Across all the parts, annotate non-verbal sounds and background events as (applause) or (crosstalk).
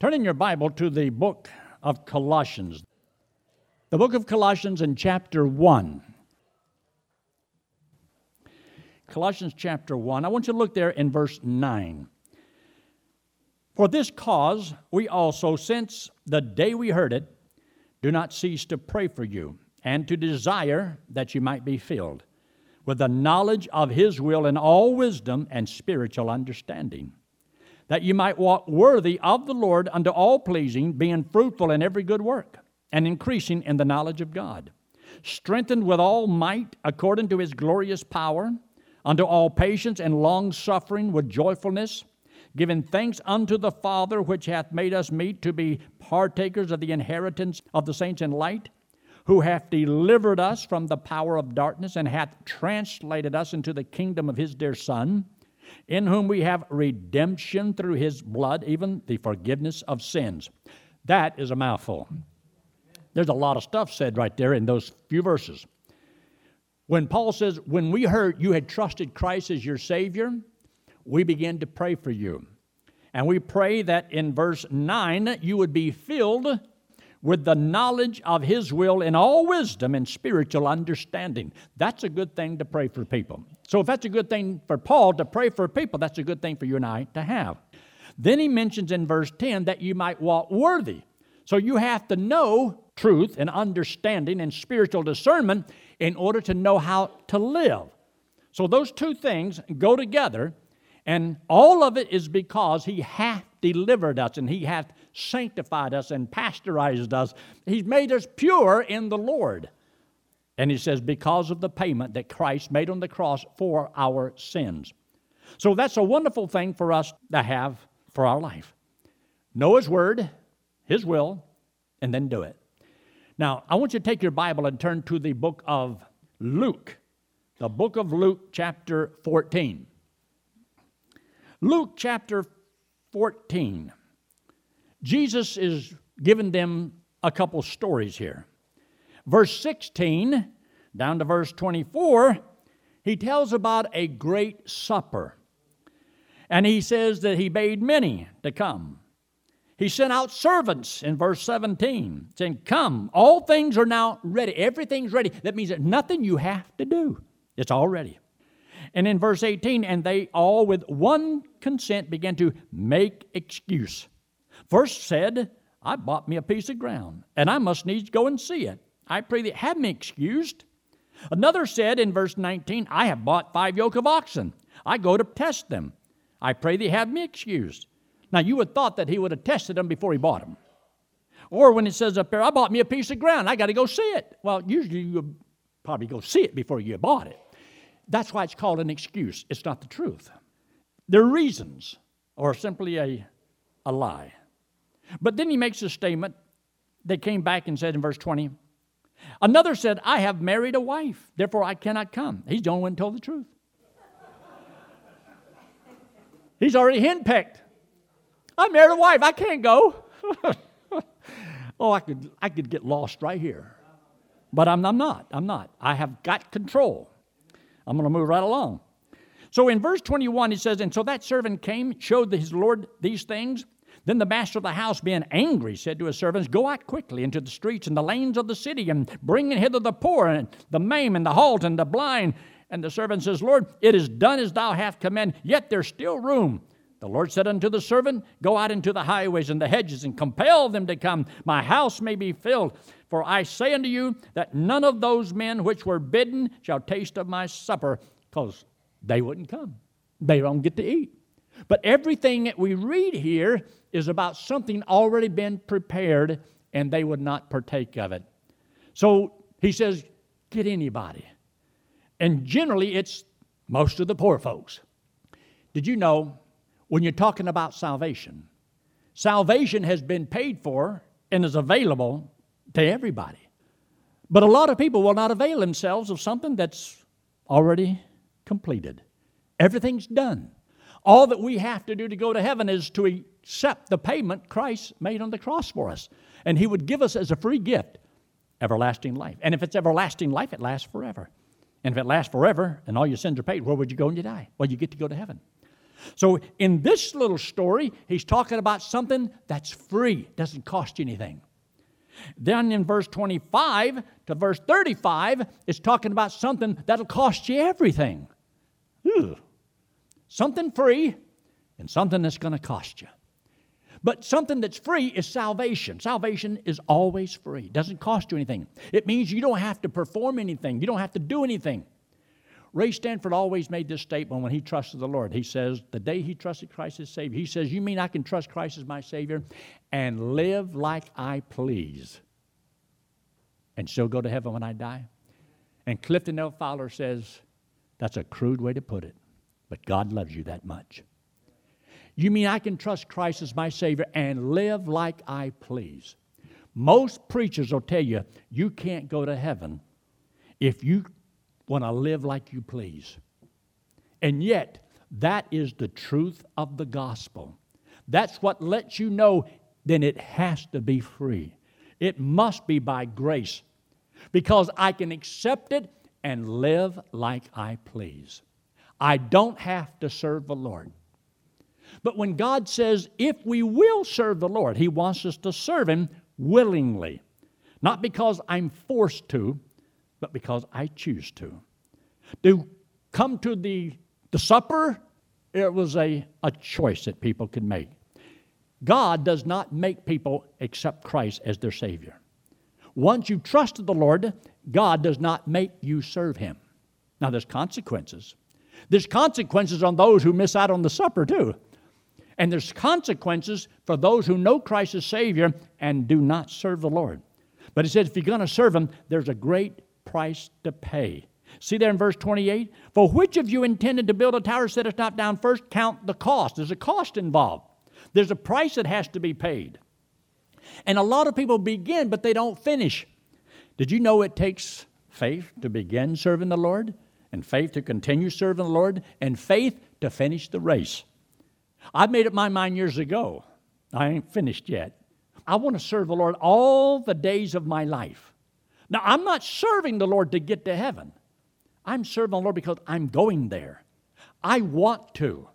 Turn in your Bible to the book of Colossians. The book of Colossians in chapter 1. Colossians chapter 1. I want you to look there in verse 9. For this cause, we also, since the day we heard it, do not cease to pray for you and to desire that you might be filled with the knowledge of His will in all wisdom and spiritual understanding, that you might walk worthy of the Lord unto all pleasing, being fruitful in every good work, and increasing in the knowledge of God, strengthened with all might according to His glorious power, unto all patience and long suffering with joyfulness giving thanks unto the Father which hath made us meet to be partakers of the inheritance of the saints in light, who hath delivered us from the power of darkness and hath translated us into the kingdom of his dear Son, in whom we have redemption through his blood, even the forgiveness of sins. That is a mouthful. There's a lot of stuff said right there in those few verses. When Paul says, When we heard you had trusted Christ as your Savior, we begin to pray for you. And we pray that in verse 9 you would be filled with the knowledge of His will in all wisdom and spiritual understanding. That's a good thing to pray for people. So, if that's a good thing for Paul to pray for people, that's a good thing for you and I to have. Then he mentions in verse 10 that you might walk worthy. So, you have to know truth and understanding and spiritual discernment in order to know how to live. So, those two things go together and all of it is because He hath delivered us and He hath sanctified us and pasteurized us. He's made us pure in the Lord. And He says, because of the payment that Christ made on the cross for our sins. So that's a wonderful thing for us to have for our life. Know His Word, His will, and then do it. Now, I want you to take your Bible and turn to the book of Luke, the book of Luke, chapter 14. Luke chapter 14. Jesus is giving them a couple stories here. Verse 16 down to verse 24, he tells about a great supper. And he says that he bade many to come. He sent out servants in verse 17, saying, Come, all things are now ready. Everything's ready. That means that nothing you have to do, it's all ready. And in verse 18, and they all with one consent began to make excuse. First said, I bought me a piece of ground, and I must needs go and see it. I pray thee, have me excused. Another said in verse 19, I have bought five yoke of oxen. I go to test them. I pray thee, have me excused. Now, you would have thought that he would have tested them before he bought them. Or when it says up there, I bought me a piece of ground, I got to go see it. Well, usually you probably go see it before you bought it. That's why it's called an excuse. It's not the truth. Their reasons are simply a, a lie. But then he makes a statement. They came back and said in verse 20, Another said, I have married a wife, therefore I cannot come. He's the only one who told the truth. He's already henpecked. I married a wife, I can't go. (laughs) oh, I could, I could get lost right here. But I'm, I'm not. I'm not. I have got control. I'm going to move right along. So in verse 21, he says, And so that servant came, showed his Lord these things. Then the master of the house, being angry, said to his servants, Go out quickly into the streets and the lanes of the city, and bring hither the poor, and the maimed, and the halt, and the blind. And the servant says, Lord, it is done as thou hast commanded, yet there's still room. The Lord said unto the servant, Go out into the highways and the hedges, and compel them to come. My house may be filled. For I say unto you that none of those men which were bidden shall taste of my supper, because they wouldn't come. They don't get to eat. But everything that we read here is about something already been prepared, and they would not partake of it. So he says, Get anybody. And generally, it's most of the poor folks. Did you know when you're talking about salvation, salvation has been paid for and is available to everybody. But a lot of people will not avail themselves of something that's already completed. Everything's done. All that we have to do to go to heaven is to accept the payment Christ made on the cross for us. And He would give us as a free gift everlasting life. And if it's everlasting life, it lasts forever. And if it lasts forever and all your sins are paid, where would you go when you die? Well, you get to go to heaven. So in this little story, he's talking about something that's free, doesn't cost you anything. Then in verse 25 to verse 35, it's talking about something that'll cost you everything. Something free and something that's going to cost you. But something that's free is salvation. Salvation is always free. It doesn't cost you anything. It means you don't have to perform anything. You don't have to do anything. Ray Stanford always made this statement when he trusted the Lord. He says, the day he trusted Christ as Savior, he says, You mean I can trust Christ as my Savior and live like I please and still go to heaven when I die? And Clifton L. Fowler says, That's a crude way to put it, but God loves you that much. You mean I can trust Christ as my Savior and live like I please? Most preachers will tell you you can't go to heaven if you want to live like you please. And yet, that is the truth of the gospel. That's what lets you know then it has to be free. It must be by grace because I can accept it and live like I please. I don't have to serve the Lord. But when God says, if we will serve the Lord, He wants us to serve Him willingly. Not because I'm forced to, but because I choose to. To come to the, the supper, it was a, a choice that people could make. God does not make people accept Christ as their Savior. Once you've trusted the Lord, God does not make you serve Him. Now, there's consequences. There's consequences on those who miss out on the supper, too. And there's consequences for those who know Christ as Savior and do not serve the Lord. But He says, if you're going to serve Him, there's a great price to pay. See there in verse 28? For which of you intended to build a tower set us not down? First count the cost. There's a cost involved, there's a price that has to be paid. And a lot of people begin, but they don't finish. Did you know it takes faith to begin serving the Lord, and faith to continue serving the Lord, and faith to finish the race? I made up my mind years ago. I ain't finished yet. I want to serve the Lord all the days of my life. Now, I'm not serving the Lord to get to heaven. I'm serving the Lord because I'm going there. I want to.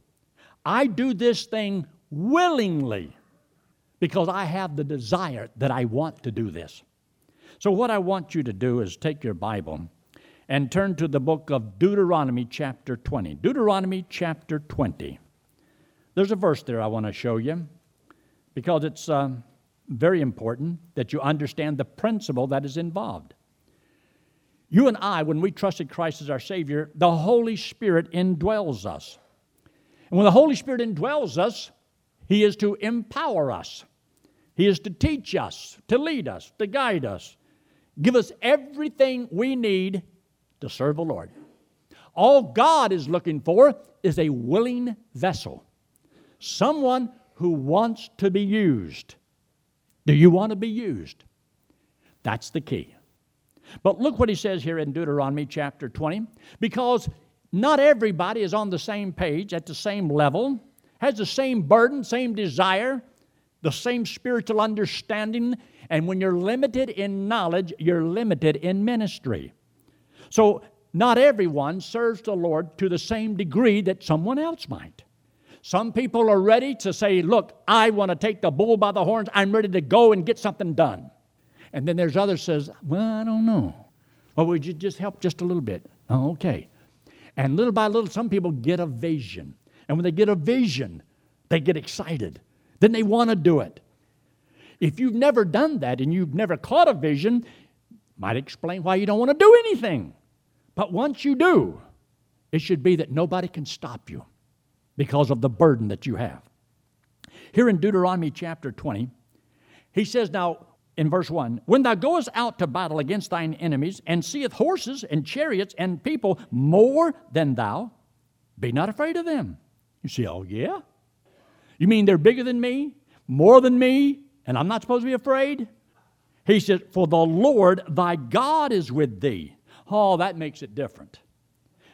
I do this thing willingly because I have the desire that I want to do this. So, what I want you to do is take your Bible and turn to the book of Deuteronomy, chapter 20. Deuteronomy, chapter 20. There's a verse there I want to show you because it's uh, very important that you understand the principle that is involved. You and I, when we trusted Christ as our Savior, the Holy Spirit indwells us. And when the Holy Spirit indwells us, He is to empower us, He is to teach us, to lead us, to guide us, give us everything we need to serve the Lord. All God is looking for is a willing vessel, someone who wants to be used. Do you want to be used? That's the key. But look what he says here in Deuteronomy chapter 20. Because not everybody is on the same page, at the same level, has the same burden, same desire, the same spiritual understanding. And when you're limited in knowledge, you're limited in ministry. So, not everyone serves the Lord to the same degree that someone else might. Some people are ready to say, Look, I want to take the bull by the horns. I'm ready to go and get something done. And then there's others says, well, I don't know. Or would you just help just a little bit? Oh, okay. And little by little, some people get a vision. And when they get a vision, they get excited. Then they want to do it. If you've never done that and you've never caught a vision, might explain why you don't want to do anything. But once you do, it should be that nobody can stop you because of the burden that you have. Here in Deuteronomy chapter 20, he says, Now, in verse 1 When thou goest out to battle against thine enemies, and seest horses and chariots and people more than thou, be not afraid of them. You say, Oh, yeah? You mean they're bigger than me, more than me, and I'm not supposed to be afraid? He says, For the Lord thy God is with thee. Oh, that makes it different.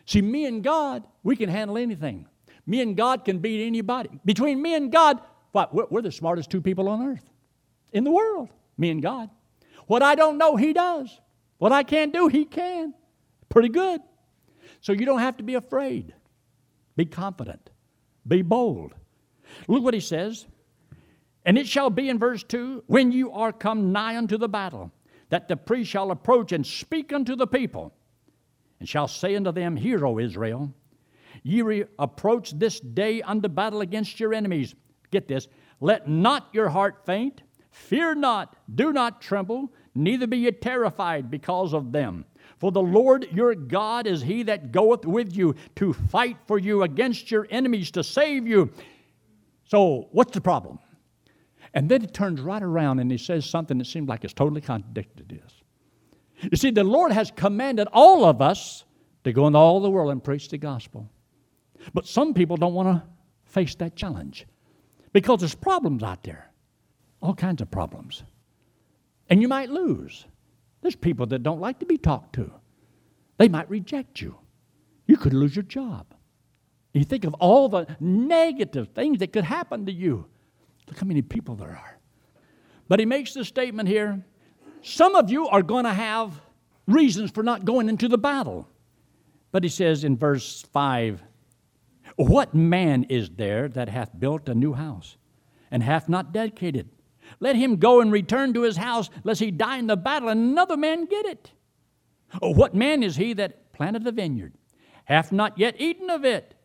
See, me and God, we can handle anything. Me and God can beat anybody. Between me and God, what? We're, we're the smartest two people on earth in the world me and God. What I don't know, He does. What I can't do, He can. Pretty good. So you don't have to be afraid. Be confident. Be bold. Look what he says. And it shall be in verse 2 when you are come nigh unto the battle, that the priest shall approach and speak unto the people, and shall say unto them, Hear, O Israel, ye re- approach this day unto battle against your enemies. Get this, let not your heart faint, fear not, do not tremble, neither be ye terrified because of them. For the Lord your God is he that goeth with you to fight for you against your enemies to save you. So, what's the problem? And then he turns right around and he says something that seems like it's totally contradicted this. You see, the Lord has commanded all of us to go into all the world and preach the gospel. But some people don't want to face that challenge because there's problems out there, all kinds of problems. And you might lose. There's people that don't like to be talked to. They might reject you. You could lose your job. You think of all the negative things that could happen to you. Look how many people there are. But he makes this statement here some of you are going to have reasons for not going into the battle. But he says in verse 5 What man is there that hath built a new house and hath not dedicated? Let him go and return to his house, lest he die in the battle, and another man get it. What man is he that planted a vineyard, hath not yet eaten of it?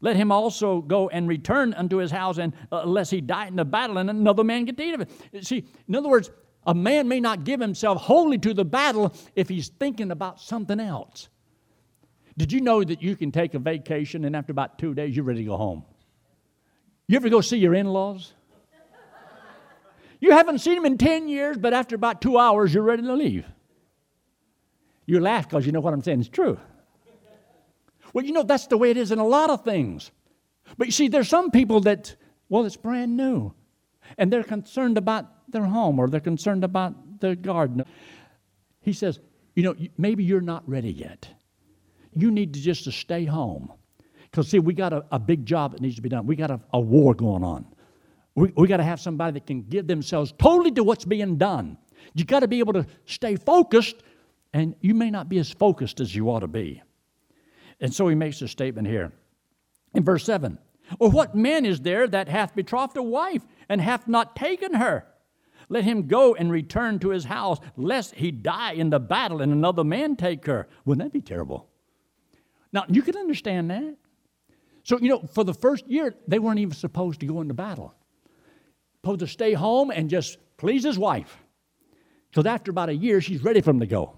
Let him also go and return unto his house, and uh, lest he die in the battle, and another man get to eat of it. See, in other words, a man may not give himself wholly to the battle if he's thinking about something else. Did you know that you can take a vacation and after about two days you're ready to go home? You ever go see your in laws? You haven't seen them in 10 years, but after about two hours you're ready to leave. You laugh because you know what I'm saying is true. Well, you know, that's the way it is in a lot of things. But you see, there's some people that, well, it's brand new. And they're concerned about their home or they're concerned about their garden. He says, you know, maybe you're not ready yet. You need to just to stay home. Because, see, we got a, a, big job that needs to be done. We got a, a war going on. We, we got to have somebody that can give themselves totally to what's being done. You got to be able to stay focused, and you may not be as focused as you ought to be. And so he makes a statement here. In verse 7 Or what man is there that hath betrothed a wife and hath not taken her? Let him go and return to his house, lest he die in the battle and another man take her. Wouldn't that be terrible? Now, you can understand that. So, you know, for the first year, they weren't even supposed to go into battle. Supposed to stay home and just please his wife. Because after about a year, she's ready for him to go.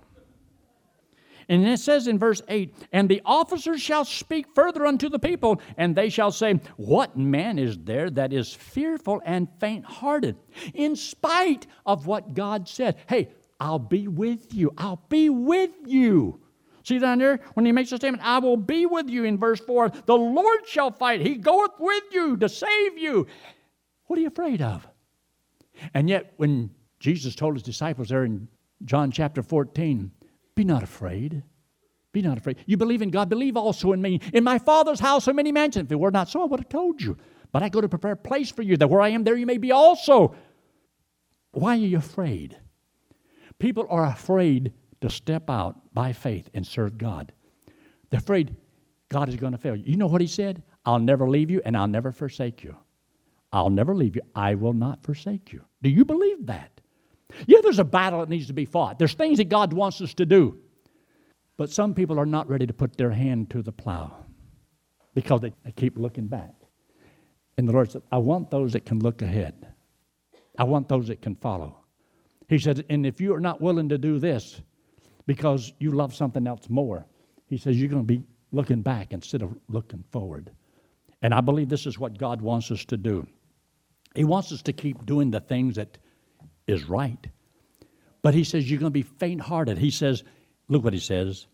And it says in verse 8, And the officers shall speak further unto the people, and they shall say, What man is there that is fearful and faint hearted, in spite of what God said? Hey, I'll be with you. I'll be with you. See down there when he makes the statement, I will be with you in verse 4. The Lord shall fight. He goeth with you to save you. What are you afraid of? And yet, when Jesus told his disciples there in John chapter 14, be not afraid. Be not afraid. You believe in God, believe also in me. In my Father's house are many mansions. If it were not so, I would have told you. But I go to prepare a place for you, that where I am, there you may be also. Why are you afraid? People are afraid to step out by faith and serve God. They're afraid God is going to fail you. You know what He said? I'll never leave you and I'll never forsake you. I'll never leave you. I will not forsake you. Do you believe that? Yeah, there's a battle that needs to be fought. There's things that God wants us to do. But some people are not ready to put their hand to the plow because they, they keep looking back. And the Lord said, I want those that can look ahead. I want those that can follow. He said, and if you are not willing to do this because you love something else more, he says, you're going to be looking back instead of looking forward. And I believe this is what God wants us to do. He wants us to keep doing the things that is right. But he says you're going to be faint hearted. He says, look what he says.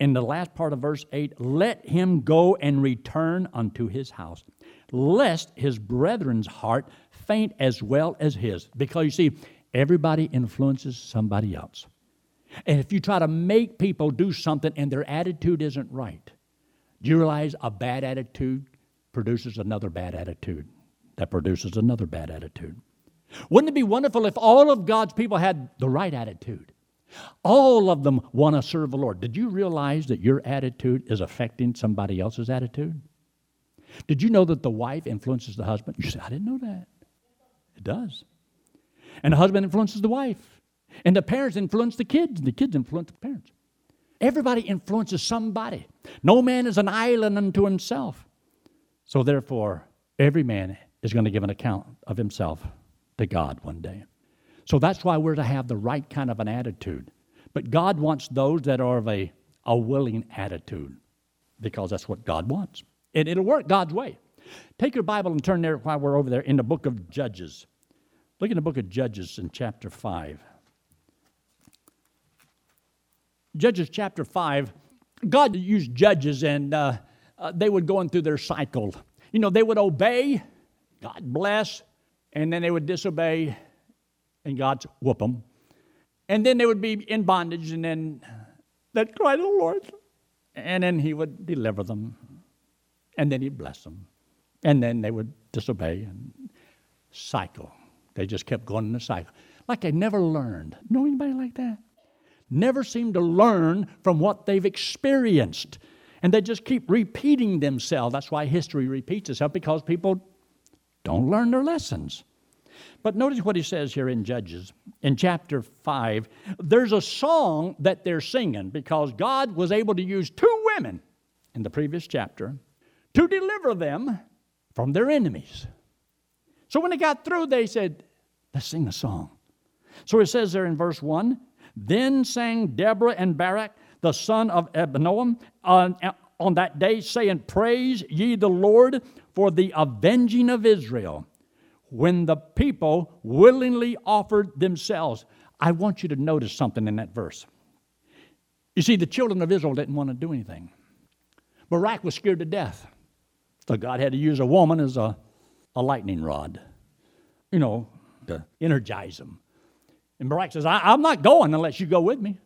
In the last part of verse 8, let him go and return unto his house, lest his brethren's heart faint as well as his. Because you see, everybody influences somebody else. And if you try to make people do something and their attitude isn't right, do you realize a bad attitude produces another bad attitude that produces another bad attitude? Wouldn't it be wonderful if all of God's people had the right attitude? All of them want to serve the Lord. Did you realize that your attitude is affecting somebody else's attitude? Did you know that the wife influences the husband? You say, I didn't know that. It does. And the husband influences the wife. And the parents influence the kids, and the kids influence the parents. Everybody influences somebody. No man is an island unto himself. So, therefore, every man is going to give an account of himself to God one day. So, that's why we're to have the right kind of an attitude. But God wants those that are of a, a willing attitude because that's what God wants. And it'll work God's way. Take your Bible and turn there while we're over there in the book of Judges. Look in the book of Judges in chapter 5. Judges chapter 5, God used judges and uh, uh, they would go in through their cycle. You know, they would obey, God bless, and then they would disobey, and God's whoop them. And then they would be in bondage, and then they'd cry to the Lord, and then He would deliver them, and then He'd bless them. And then they would disobey and cycle. They just kept going in the cycle. Like they never learned. Know anybody like that? Never seem to learn from what they've experienced. And they just keep repeating themselves. That's why history repeats itself, because people don't learn their lessons. But notice what he says here in Judges, in chapter 5. There's a song that they're singing because God was able to use two women in the previous chapter to deliver them from their enemies. So when they got through, they said, Let's sing a song. So it says there in verse 1 Then sang Deborah and Barak, the son of Abinoam, on, on that day, saying, Praise ye the Lord for the avenging of Israel, when the people willingly offered themselves. I want you to notice something in that verse. You see, the children of Israel didn't want to do anything. Barak was scared to death. So God had to use a woman as a, a lightning rod, you know, to energize them. And Barak says, I, I'm not going unless you go with me.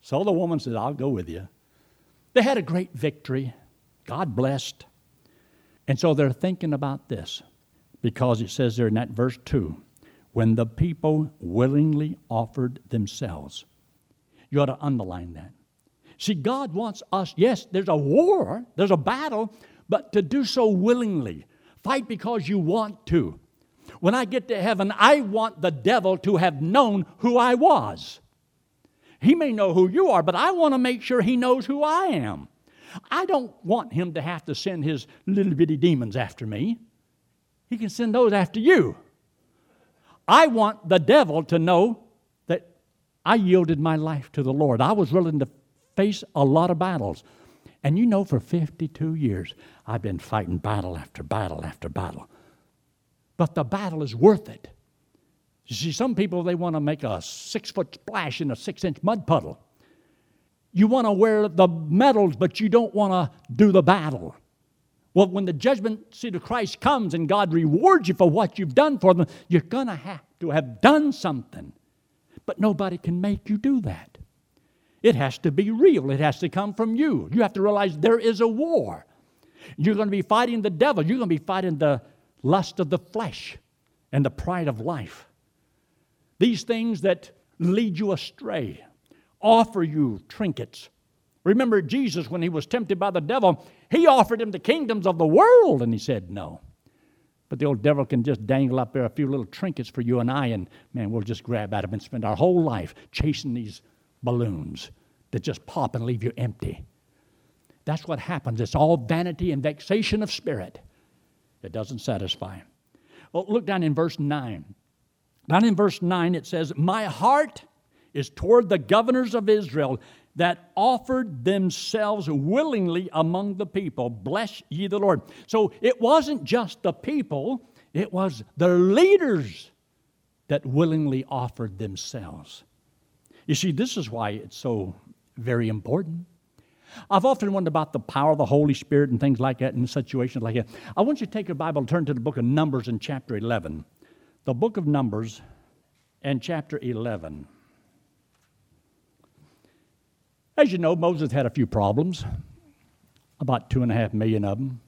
So the woman says, I'll go with you. They had a great victory. God blessed. And so they're thinking about this because it says there in that verse 2 when the people willingly offered themselves. You ought to underline that. See, God wants us, yes, there's a war, there's a battle, but to do so willingly. Fight because you want to. When I get to heaven, I want the devil to have known who I was. He may know who you are, but I want to make sure he knows who I am. I don't want him to have to send his little bitty demons after me. He can send those after you. I want the devil to know that I yielded my life to the Lord. I was willing to face a lot of battles. And you know, for 52 years, I've been fighting battle after battle after battle. But the battle is worth it. You see, some people, they want to make a six foot splash in a six inch mud puddle. You want to wear the medals, but you don't want to do the battle. Well, when the judgment seat of Christ comes and God rewards you for what you've done for them, you're going to have to have done something. But nobody can make you do that. It has to be real, it has to come from you. You have to realize there is a war. You're going to be fighting the devil, you're going to be fighting the lust of the flesh and the pride of life. These things that lead you astray, offer you trinkets. Remember Jesus when he was tempted by the devil, he offered him the kingdoms of the world, and he said no. But the old devil can just dangle up there a few little trinkets for you and I, and man, we'll just grab at them and spend our whole life chasing these balloons that just pop and leave you empty. That's what happens. It's all vanity and vexation of spirit. It doesn't satisfy. Well, oh, look down in verse 9. Down in verse 9, it says, My heart is toward the governors of Israel that offered themselves willingly among the people. Bless ye the Lord. So it wasn't just the people, it was the leaders that willingly offered themselves. You see, this is why it's so very important. I've often wondered about the power of the Holy Spirit and things like that in situations like that. I want you to take your Bible and turn to the book of Numbers in chapter 11. The book of Numbers and chapter 11. As you know, Moses had a few problems, about two and a half million of them.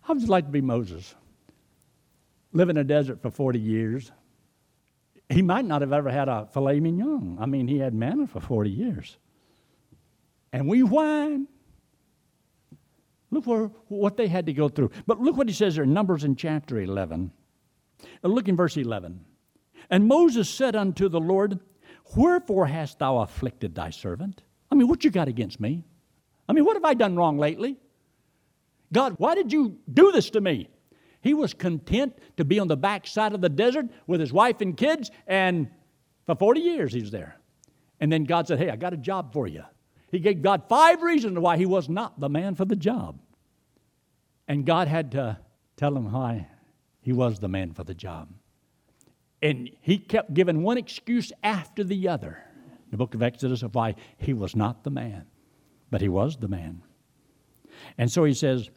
How would you like to be Moses? Live in a desert for 40 years. He might not have ever had a filet mignon. I mean, he had manna for 40 years and we whine. Look where, what they had to go through. But look what he says there in Numbers in chapter 11. Uh, look in verse 11. And Moses said unto the Lord, Wherefore hast thou afflicted thy servant? I mean, what you got against me? I mean, what have I done wrong lately? God, why did you do this to me? He was content to be on the backside of the desert with his wife and kids, and for 40 years he was there. And then God said, Hey, I got a job for you. He gave God five reasons why he was not the man for the job. And God had to tell him why he was the man for the job. And he kept giving one excuse after the other. The book of Exodus of why he was not the man, but he was the man. And so he says,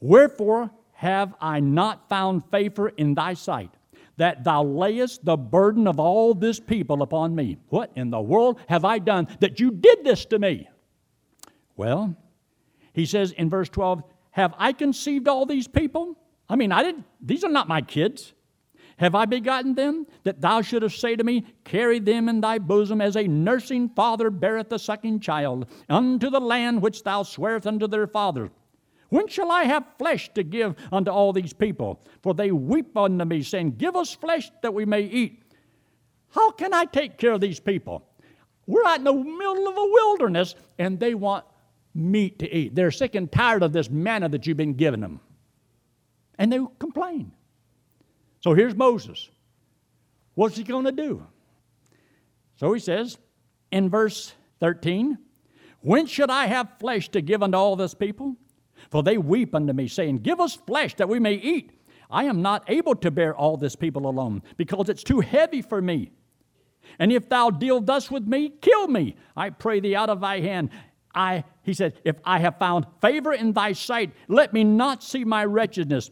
Wherefore have I not found favor in thy sight, that thou layest the burden of all this people upon me? What in the world have I done that you did this to me? Well, he says in verse 12, Have I conceived all these people? I mean, I didn't, these are not my kids. Have I begotten them, that thou shouldest say to me, Carry them in thy bosom, as a nursing father beareth a sucking child, unto the land which thou swearest unto their fathers? When shall I have flesh to give unto all these people? For they weep unto me, saying, Give us flesh that we may eat. How can I take care of these people? We're out in the middle of a wilderness, and they want meat to eat. They're sick and tired of this manna that you've been giving them. And they complain. So here's Moses. What's he going to do? So he says in verse 13, When should I have flesh to give unto all this people? For they weep unto me, saying, Give us flesh that we may eat. I am not able to bear all this people alone, because it's too heavy for me. And if thou deal thus with me, kill me, I pray thee out of thy hand. I, he said, if I have found favor in thy sight, let me not see my wretchedness.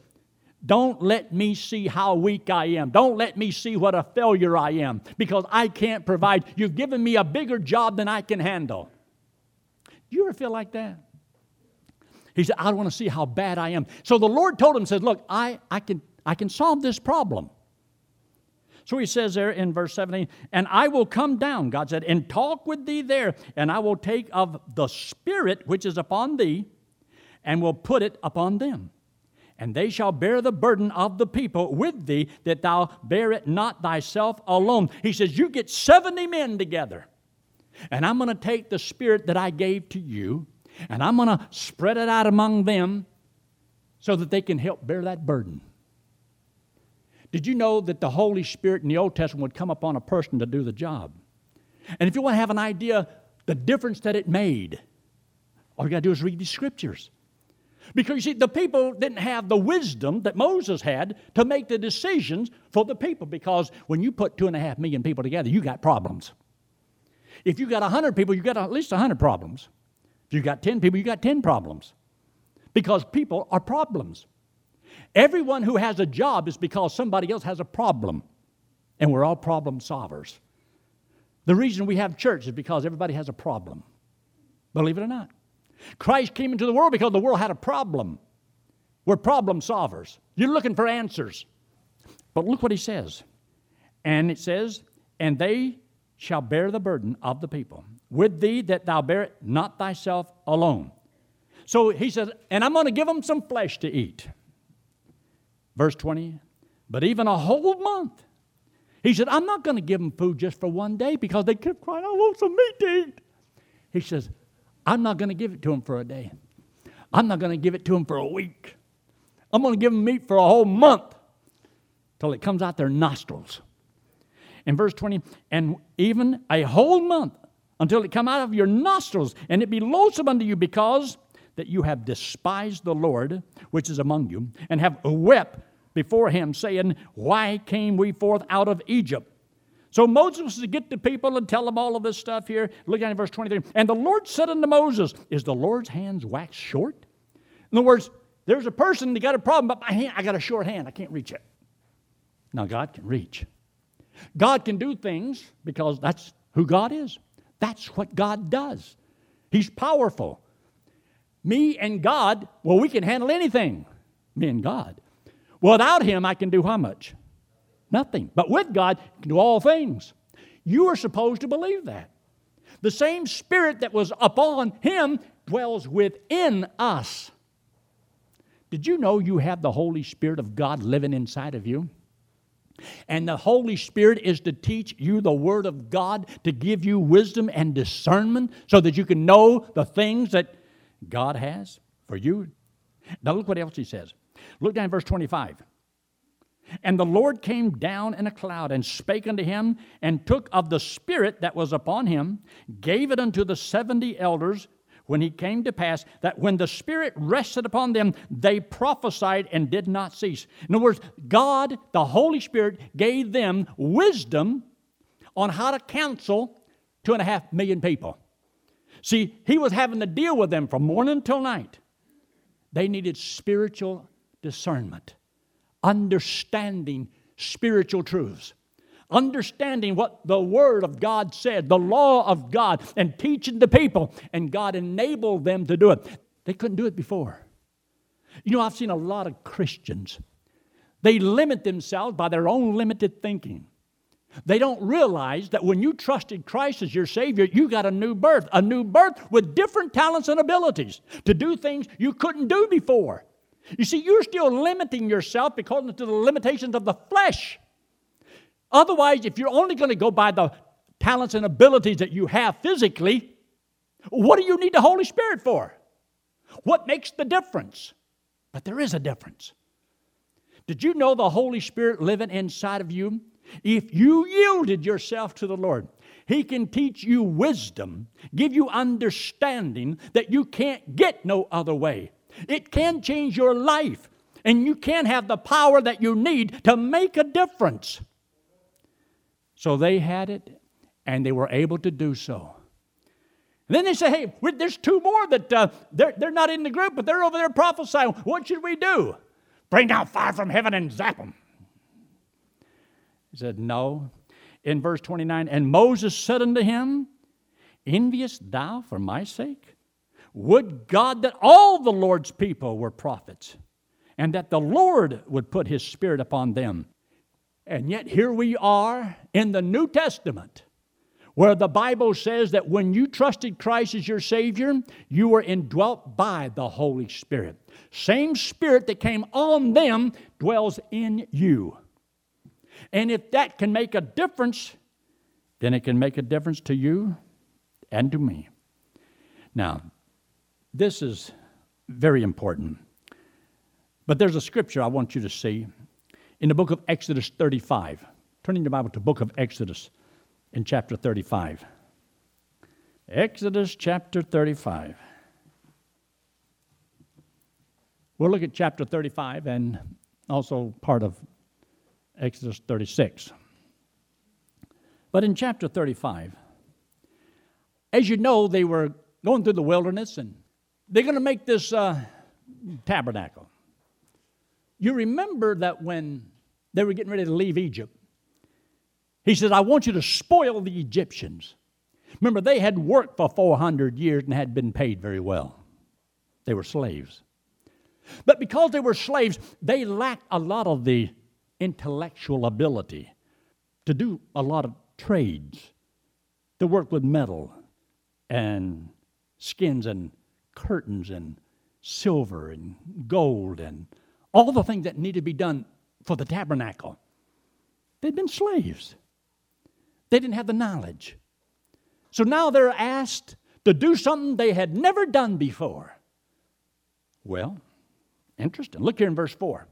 Don't let me see how weak I am. Don't let me see what a failure I am because I can't provide. You've given me a bigger job than I can handle. Do you ever feel like that? He said, I don't want to see how bad I am. So the Lord told him, says, Look, I, I, can, I can solve this problem. So he says there in verse 17, and I will come down, God said, and talk with thee there, and I will take of the Spirit which is upon thee, and will put it upon them. And they shall bear the burden of the people with thee, that thou bear it not thyself alone. He says, You get 70 men together, and I'm going to take the Spirit that I gave to you, and I'm going to spread it out among them so that they can help bear that burden. Did you know that the Holy Spirit in the Old Testament would come upon a person to do the job? And if you want to have an idea the difference that it made, all you got to do is read these scriptures. Because you see, the people didn't have the wisdom that Moses had to make the decisions for the people. Because when you put two and a half million people together, you got problems. If you got a hundred people, you got at least a hundred problems. You got 10 people, you got 10 problems. Because people are problems. Everyone who has a job is because somebody else has a problem. And we're all problem solvers. The reason we have church is because everybody has a problem. Believe it or not. Christ came into the world because the world had a problem. We're problem solvers. You're looking for answers. But look what he says. And it says, And they shall bear the burden of the people with thee that thou bear it not thyself alone. So he says, and I'm going to give them some flesh to eat. Verse 20, but even a whole month. He said, I'm not going to give them food just for one day because they kept crying, I want some meat to eat. He says, I'm not going to give it to them for a day. I'm not going to give it to them for a week. I'm going to give them meat for a whole month till it comes out their nostrils. In verse 20, and even a whole month until it come out of your nostrils, and it be loathsome unto you because that you have despised the Lord which is among you, and have wept before him, saying, Why came we forth out of Egypt? So Moses was to get the people and tell them all of this stuff here. Look at verse 23. And the Lord said unto Moses, Is the Lord's hands waxed short? In other words, there's a person that got a problem, but my hand, I got a short hand. I can't reach it. Now God can reach. God can do things because that's who God is. That's what God does. He's powerful. Me and God, well, we can handle anything. Me and God. Without Him, I can do how much? Nothing. But with God, I can do all things. You are supposed to believe that. The same Spirit that was upon Him dwells within us. Did you know you have the Holy Spirit of God living inside of you? And the Holy Spirit is to teach you the Word of God, to give you wisdom and discernment so that you can know the things that God has for you. Now, look what else he says. Look down verse 25. And the Lord came down in a cloud and spake unto him, and took of the Spirit that was upon him, gave it unto the seventy elders when he came to pass that when the Spirit rested upon them, they prophesied and did not cease. In other words, God, the Holy Spirit, gave them wisdom on how to counsel two and a half million people. See, he was having to deal with them from morning till night. They needed spiritual discernment, understanding spiritual truths understanding what the Word of God said, the law of God, and teaching the people. And God enabled them to do it. They couldn't do it before. You know, I've seen a lot of Christians, they limit themselves by their own limited thinking. They don't realize that when you trusted Christ as your Savior, you got a new birth, a new birth with different talents and abilities to do things you couldn't do before. You see, you're still limiting yourself because of the limitations of the flesh. Otherwise, if you're only going to go by the talents and abilities that you have physically, what do you need the Holy Spirit for? What makes the difference? But there is a difference. Did you know the Holy Spirit living inside of you? If you yielded yourself to the Lord, He can teach you wisdom, give you understanding that you can't get no other way. It can change your life, and you can have the power that you need to make a difference. So they had it, and they were able to do so. And then they say, hey, there's two more that uh, they're, they're not in the group, but they're over there prophesying. What should we do? Bring down fire from heaven and zap them. He said, no. In verse 29, and Moses said unto him, Enviest thou for my sake? Would God that all the Lord's people were prophets, and that the Lord would put his spirit upon them. And yet, here we are in the New Testament where the Bible says that when you trusted Christ as your Savior, you were indwelt by the Holy Spirit. Same Spirit that came on them dwells in you. And if that can make a difference, then it can make a difference to you and to me. Now, this is very important. But there's a scripture I want you to see in the book of Exodus 35. Turning the Bible to book of Exodus in chapter 35. Exodus chapter 35. We'll look at chapter 35 and also part of Exodus 36. But in chapter 35, as you know, they were going through the wilderness and they're going to make this uh, tabernacle. You remember that when they were getting ready to leave Egypt. He says, I want you to spoil the Egyptians. Remember, they had worked for 400 years and had been paid very well. They were slaves. But because they were slaves, they lacked a lot of the intellectual ability to do a lot of trades, to work with metal and skins and curtains and silver and gold and all the things that need to be done for the tabernacle. They'd been slaves, they didn't have the knowledge. So now they're asked to do something they had never done before. Well, interesting. Look here in verse 4.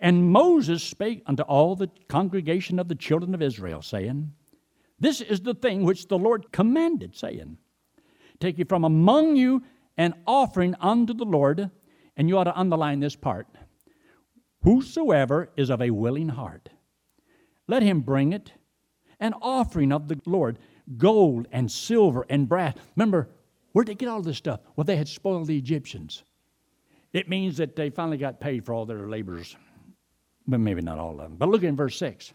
And Moses spake unto all the congregation of the children of Israel, saying, This is the thing which the Lord commanded, saying, Take ye from among you an offering unto the Lord, and you ought to underline this part Whosoever is of a willing heart, let him bring it, an offering of the Lord, gold and silver and brass. Remember, where'd they get all this stuff? Well, they had spoiled the Egyptians. It means that they finally got paid for all their labors, but maybe not all of them. But look in verse 6.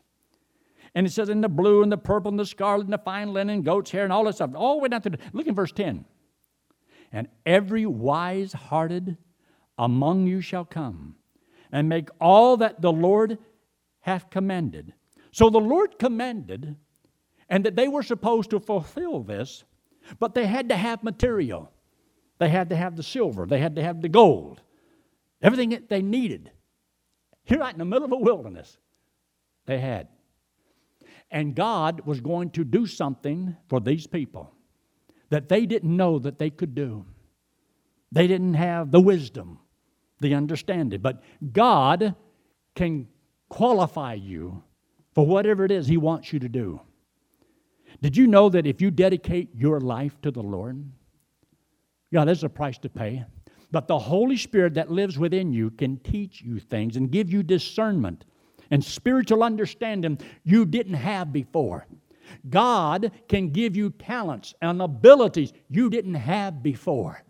And it says, in the blue and the purple and the scarlet and the fine linen, goat's hair, and all this stuff, all the way down to the. Look in verse 10. And every wise hearted among you shall come and make all that the Lord hath commanded. So the Lord commanded, and that they were supposed to fulfill this, but they had to have material. They had to have the silver, they had to have the gold, everything that they needed. Here, right in the middle of a wilderness, they had. And God was going to do something for these people that they didn't know that they could do. They didn't have the wisdom, the understanding. But God can qualify you for whatever it is He wants you to do. Did you know that if you dedicate your life to the Lord, yeah, there's a price to pay. But the Holy Spirit that lives within you can teach you things and give you discernment and spiritual understanding you didn't have before. God can give you talents and abilities you didn't have before.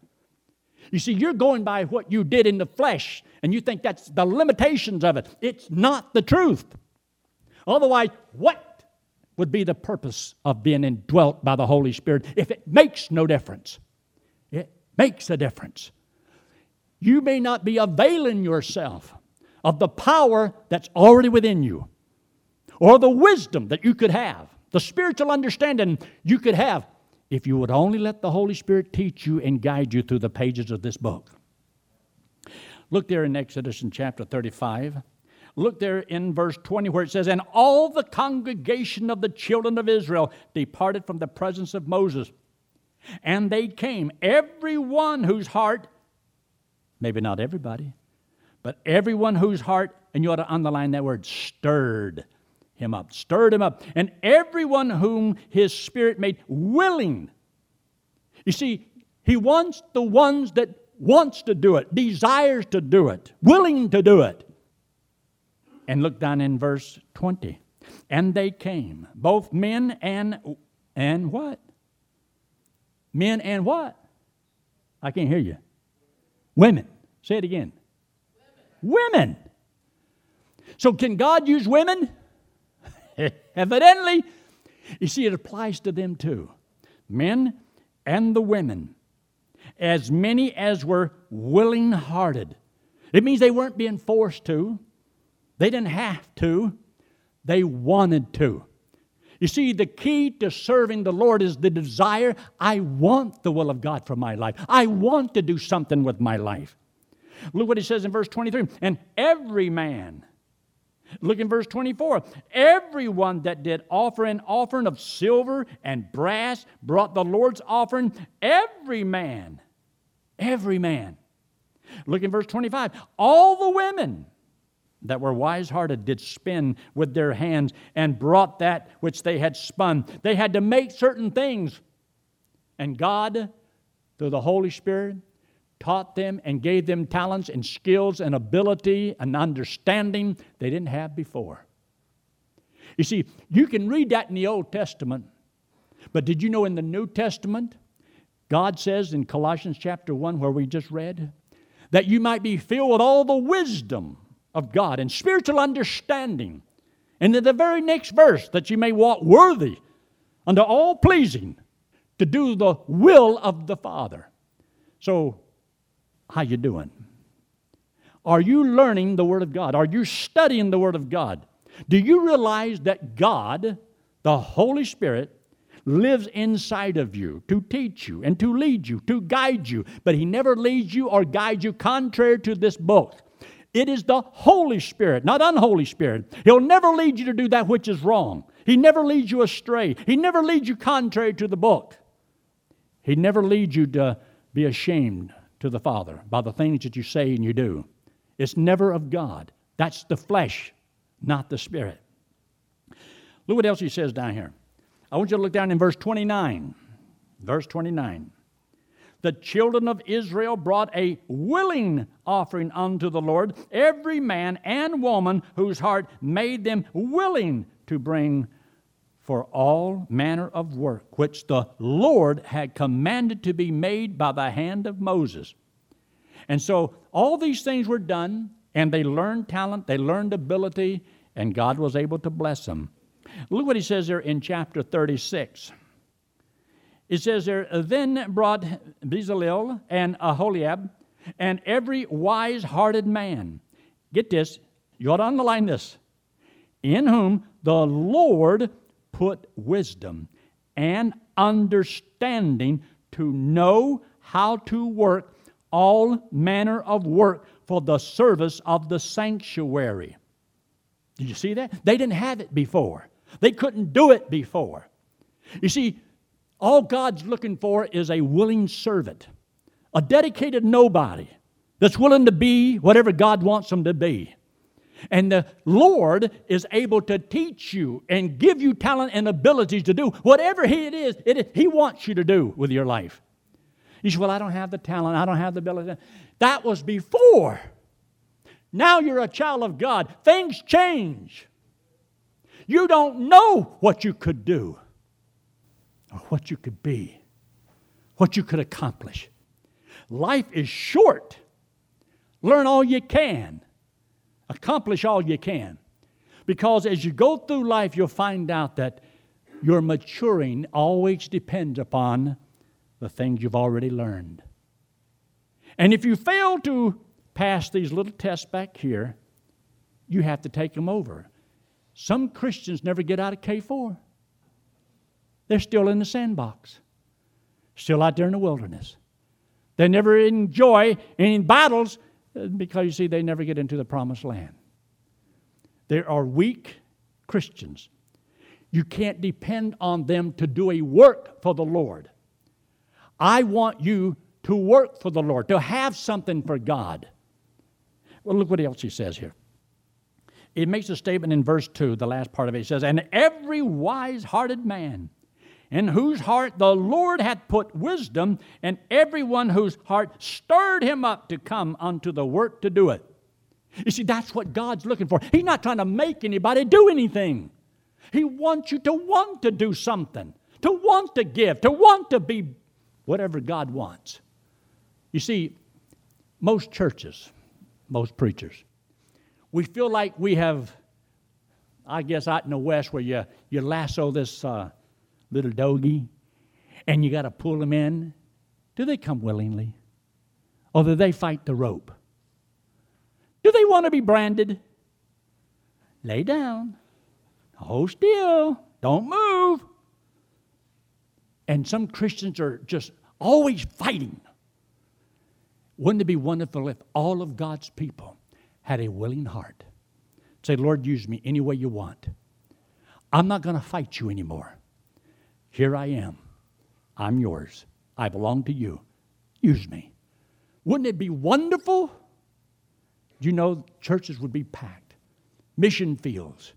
You see, you're going by what you did in the flesh, and you think that's the limitations of it. It's not the truth. Otherwise, what would be the purpose of being indwelt by the Holy Spirit if it makes no difference? It makes a difference. You may not be availing yourself of the power that's already within you, or the wisdom that you could have, the spiritual understanding you could have, if you would only let the Holy Spirit teach you and guide you through the pages of this book. Look there in Exodus in chapter 35. Look there in verse 20 where it says, And all the congregation of the children of Israel departed from the presence of Moses. And they came, every one whose heart, maybe not everybody, but everyone whose heart, and you ought to underline that word, stirred him up, stirred him up. And everyone whom his spirit made willing. You see, he wants the ones that wants to do it, desires to do it, willing to do it. And look down in verse 20. And they came, both men and and what? Men and what? I can't hear you. Women. Say it again. Women. women. So can God use women? (laughs) Evidently. You see, it applies to them too. Men and the women. As many as were willing hearted. It means they weren't being forced to, they didn't have to, they wanted to. You see, the key to serving the Lord is the desire I want the will of God for my life. I want to do something with my life. Look what he says in verse 23 and every man Look in verse 24. Everyone that did offer an offering of silver and brass brought the Lord's offering. Every man. Every man. Look in verse 25. All the women that were wise hearted did spin with their hands and brought that which they had spun. They had to make certain things. And God, through the Holy Spirit, taught them and gave them talents and skills and ability and understanding they didn't have before. You see, you can read that in the Old Testament, but did you know in the New Testament, God says in Colossians chapter 1, where we just read, that you might be filled with all the wisdom of God and spiritual understanding. And in the very next verse, that you may walk worthy unto all pleasing to do the will of the Father. So how you doing? Are you learning the Word of God? Are you studying the Word of God? Do you realize that God, the Holy Spirit, lives inside of you to teach you and to lead you, to guide you, but He never leads you or guides you contrary to this book. It is the Holy Spirit, not unholy Spirit. He'll never lead you to do that which is wrong. He never leads you astray. He never leads you contrary to the book. He never leads you to be ashamed to the Father by the things that you say and you do. It's never of God. That's the flesh, not the spirit. Look what else he says down here. I want you to look down in verse 29. Verse 29. The children of Israel brought a willing offering unto the Lord, every man and woman whose heart made them willing to bring for all manner of work which the Lord had commanded to be made by the hand of Moses. And so all these things were done, and they learned talent, they learned ability, and God was able to bless them. Look what he says there in chapter 36. It says there, Then brought Bezalel and Aholiab and every wise hearted man. Get this, you ought to underline this. In whom the Lord put wisdom and understanding to know how to work all manner of work for the service of the sanctuary. Did you see that? They didn't have it before, they couldn't do it before. You see, all God's looking for is a willing servant, a dedicated nobody that's willing to be whatever God wants them to be. And the Lord is able to teach you and give you talent and abilities to do whatever He it is, it is He wants you to do with your life. You say, Well, I don't have the talent, I don't have the ability. That was before. Now you're a child of God. Things change. You don't know what you could do or what you could be, what you could accomplish. Life is short. Learn all you can, accomplish all you can. Because as you go through life, you'll find out that your maturing always depends upon the things you've already learned. And if you fail to pass these little tests back here, you have to take them over. Some Christians never get out of K4. They're still in the sandbox, still out there in the wilderness. They never enjoy any battles because you see, they never get into the promised land. There are weak Christians. You can't depend on them to do a work for the Lord. I want you to work for the Lord, to have something for God. Well, look what else he says here. It makes a statement in verse 2, the last part of it. He says, And every wise hearted man in whose heart the Lord hath put wisdom, and everyone whose heart stirred him up to come unto the work to do it. You see, that's what God's looking for. He's not trying to make anybody do anything. He wants you to want to do something, to want to give, to want to be whatever God wants. You see, most churches, most preachers, we feel like we have, I guess, out in the West where you, you lasso this uh, little doggy and you got to pull them in. Do they come willingly? Or do they fight the rope? Do they want to be branded? Lay down. Hold still. Don't move. And some Christians are just always fighting. Wouldn't it be wonderful if all of God's people had a willing heart? Say, Lord, use me any way you want. I'm not going to fight you anymore. Here I am. I'm yours. I belong to you. Use me. Wouldn't it be wonderful? You know, churches would be packed, mission fields,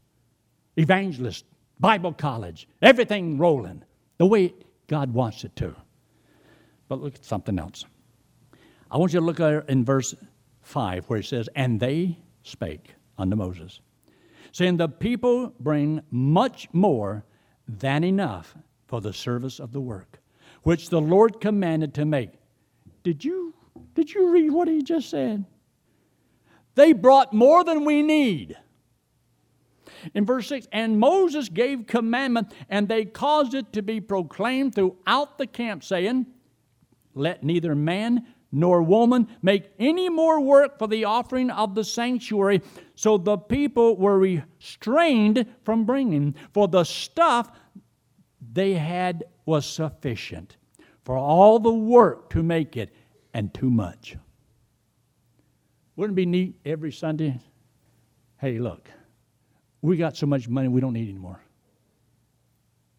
evangelists, Bible college, everything rolling the way God wants it to. But look at something else. I want you to look in verse 5 where it says, And they spake unto Moses, saying, The people bring much more than enough for the service of the work, which the Lord commanded to make. Did you, did you read what he just said? They brought more than we need. In verse 6, and Moses gave commandment, and they caused it to be proclaimed throughout the camp, saying, Let neither man nor woman make any more work for the offering of the sanctuary. So the people were restrained from bringing, for the stuff they had was sufficient for all the work to make it and too much. Wouldn't it be neat every Sunday? Hey, look, we got so much money we don't need anymore.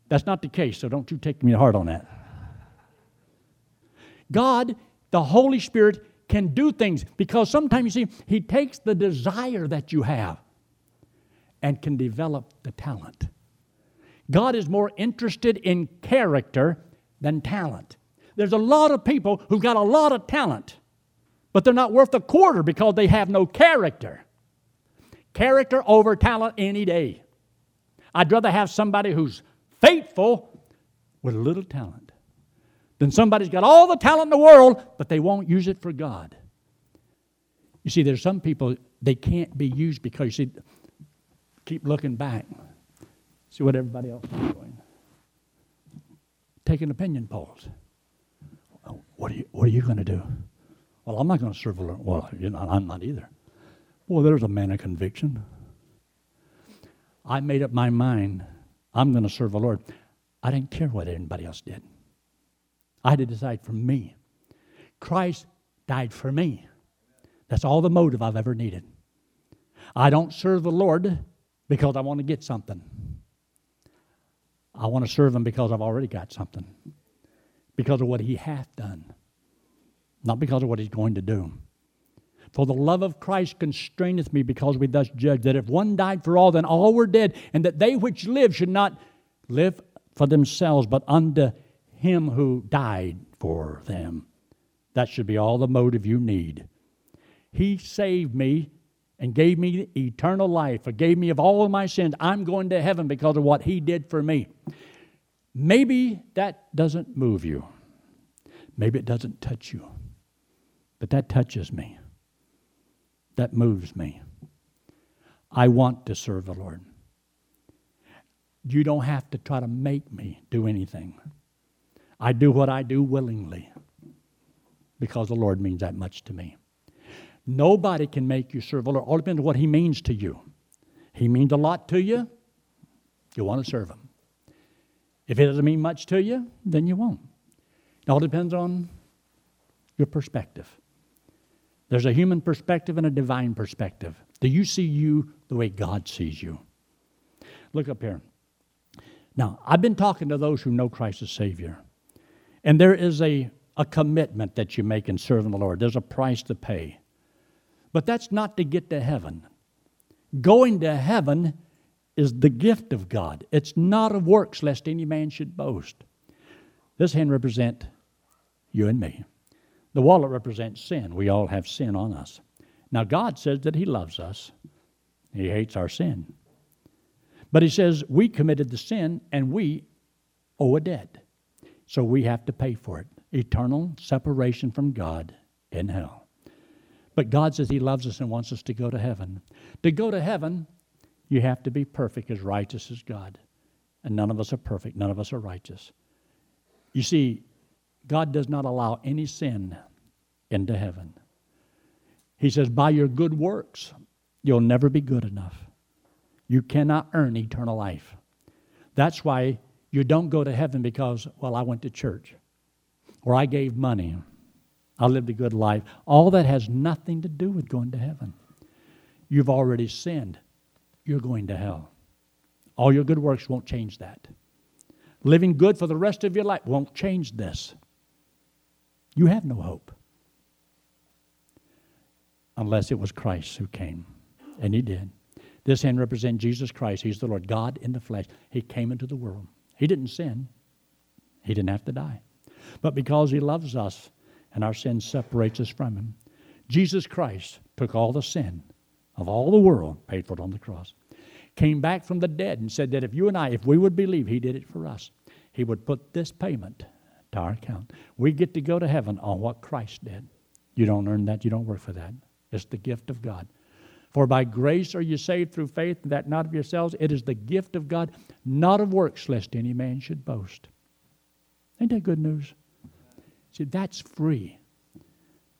That's not the case, so don't you take me hard on that. God, the Holy Spirit, can do things because sometimes you see, He takes the desire that you have and can develop the talent. God is more interested in character than talent. There's a lot of people who've got a lot of talent, but they're not worth a quarter because they have no character. Character over talent any day. I'd rather have somebody who's faithful with a little talent than somebody's got all the talent in the world, but they won't use it for God. You see, there's some people, they can't be used because, you see, keep looking back. See what everybody else is doing. Taking opinion polls. Oh, what are you, what are you going to do? Well, I'm not going to serve the Lord. Well, you know, I'm not either. Well, there's a man of conviction. I made up my mind. I'm going to serve the Lord. I didn't care what anybody else did. I had to decide for me. Christ died for me That's all the motive I've ever needed. I don't serve the Lord because I want to get something. I want to serve Him because I've already got something, because of what He hath done, not because of what He's going to do. For the love of Christ constraineth me, because we thus judge that if one died for all, then all were dead, and that they which live should not live for themselves, but unto Him who died for them. That should be all the motive you need. He saved me and gave me eternal life, forgave me of all of my sins. I'm going to heaven because of what He did for me. Maybe that doesn't move you. Maybe it doesn't touch you. But that touches me that moves me. I want to serve the Lord. You don't have to try to make me do anything. I do what I do willingly because the Lord means that much to me. Nobody can make you serve the Lord. All depends on what He means to you. He means a lot to you, you want to serve Him. If it doesn't mean much to you, then you won't. It all depends on your perspective. There's a human perspective and a divine perspective. Do you see you the way God sees you? Look up here. Now, I've been talking to those who know Christ as Savior, and there is a, a commitment that you make in serving the Lord. There's a price to pay. But that's not to get to heaven. Going to heaven is the gift of God. It's not of works, lest any man should boast. This hand represent you and me. The wallet represents sin. We all have sin on us. Now, God says that He loves us, He hates our sin. But He says we committed the sin and we owe a debt. So we have to pay for it eternal separation from God in hell. But God says He loves us and wants us to go to heaven. To go to heaven, you have to be perfect, as righteous as God. And none of us are perfect, none of us are righteous. You see, God does not allow any sin into heaven. He says, By your good works, you'll never be good enough. You cannot earn eternal life. That's why you don't go to heaven because, well, I went to church or I gave money. I lived a good life. All that has nothing to do with going to heaven. You've already sinned. You're going to hell. All your good works won't change that. Living good for the rest of your life won't change this. You have no hope unless it was Christ who came. And he did. This hand represents Jesus Christ. He's the Lord, God in the flesh. He came into the world. He didn't sin, he didn't have to die. But because he loves us and our sin separates us from him, Jesus Christ took all the sin of all the world, paid for it on the cross, came back from the dead and said that if you and I, if we would believe he did it for us, he would put this payment to our account. We get to go to heaven on what Christ did. You don't earn that, you don't work for that. It's the gift of God. For by grace are you saved through faith, and that not of yourselves. It is the gift of God, not of works, lest any man should boast. Ain't that good news? See, that's free.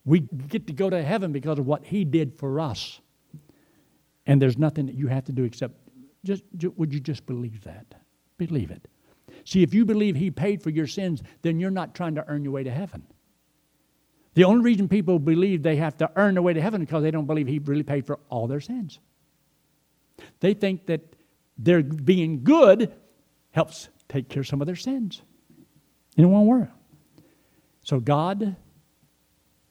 We get to go to heaven because of what He did for us. And there's nothing that you have to do except just, just would you just believe that? Believe it. See, if you believe He paid for your sins, then you're not trying to earn your way to heaven. The only reason people believe they have to earn their way to heaven is because they don't believe He really paid for all their sins. They think that their being good helps take care of some of their sins. In one word. So God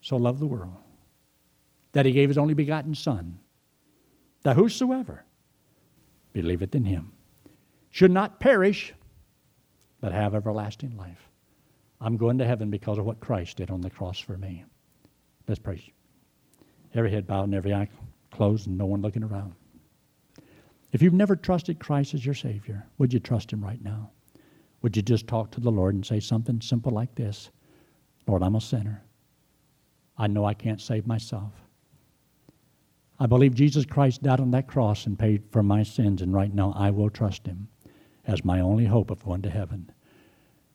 so loved the world that He gave His only begotten Son, that whosoever believeth in Him should not perish, but have everlasting life. I'm going to heaven because of what Christ did on the cross for me. Let's pray. Every head bowed and every eye closed and no one looking around. If you've never trusted Christ as your Savior, would you trust Him right now? Would you just talk to the Lord and say something simple like this Lord, I'm a sinner. I know I can't save myself. I believe Jesus Christ died on that cross and paid for my sins, and right now I will trust Him as my only hope of going to heaven.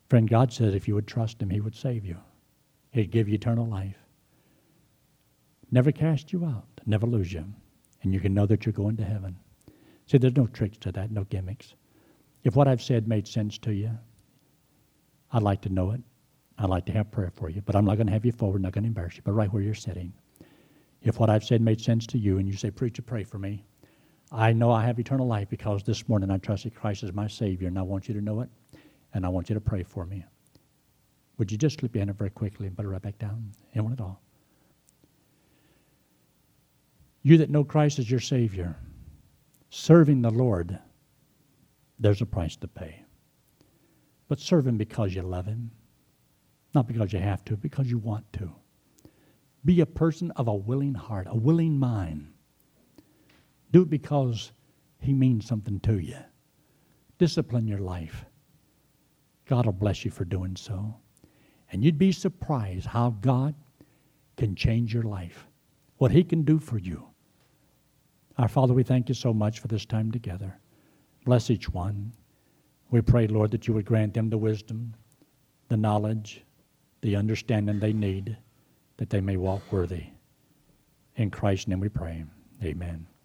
Friend, God said if you would trust Him, He would save you. He'd give you eternal life. Never cast you out, never lose you. And you can know that you're going to heaven. See, there's no tricks to that, no gimmicks. If what I've said made sense to you, I'd like to know it. I'd like to have prayer for you, but I'm not going to have you forward, not going to embarrass you, but right where you're sitting. If what I've said made sense to you and you say, Preacher, pray for me, I know I have eternal life because this morning I trusted Christ as my Savior, and I want you to know it, and I want you to pray for me. Would you just slip your hand up very quickly and put it right back down? Anyone at all? You that know Christ as your Savior, serving the Lord, there's a price to pay. But serve Him because you love Him, not because you have to, because you want to. Be a person of a willing heart, a willing mind. Do it because He means something to you. Discipline your life. God will bless you for doing so. And you'd be surprised how God can change your life, what He can do for you. Our Father, we thank you so much for this time together. Bless each one. We pray, Lord, that you would grant them the wisdom, the knowledge, the understanding they need, that they may walk worthy. In Christ's name we pray. Amen.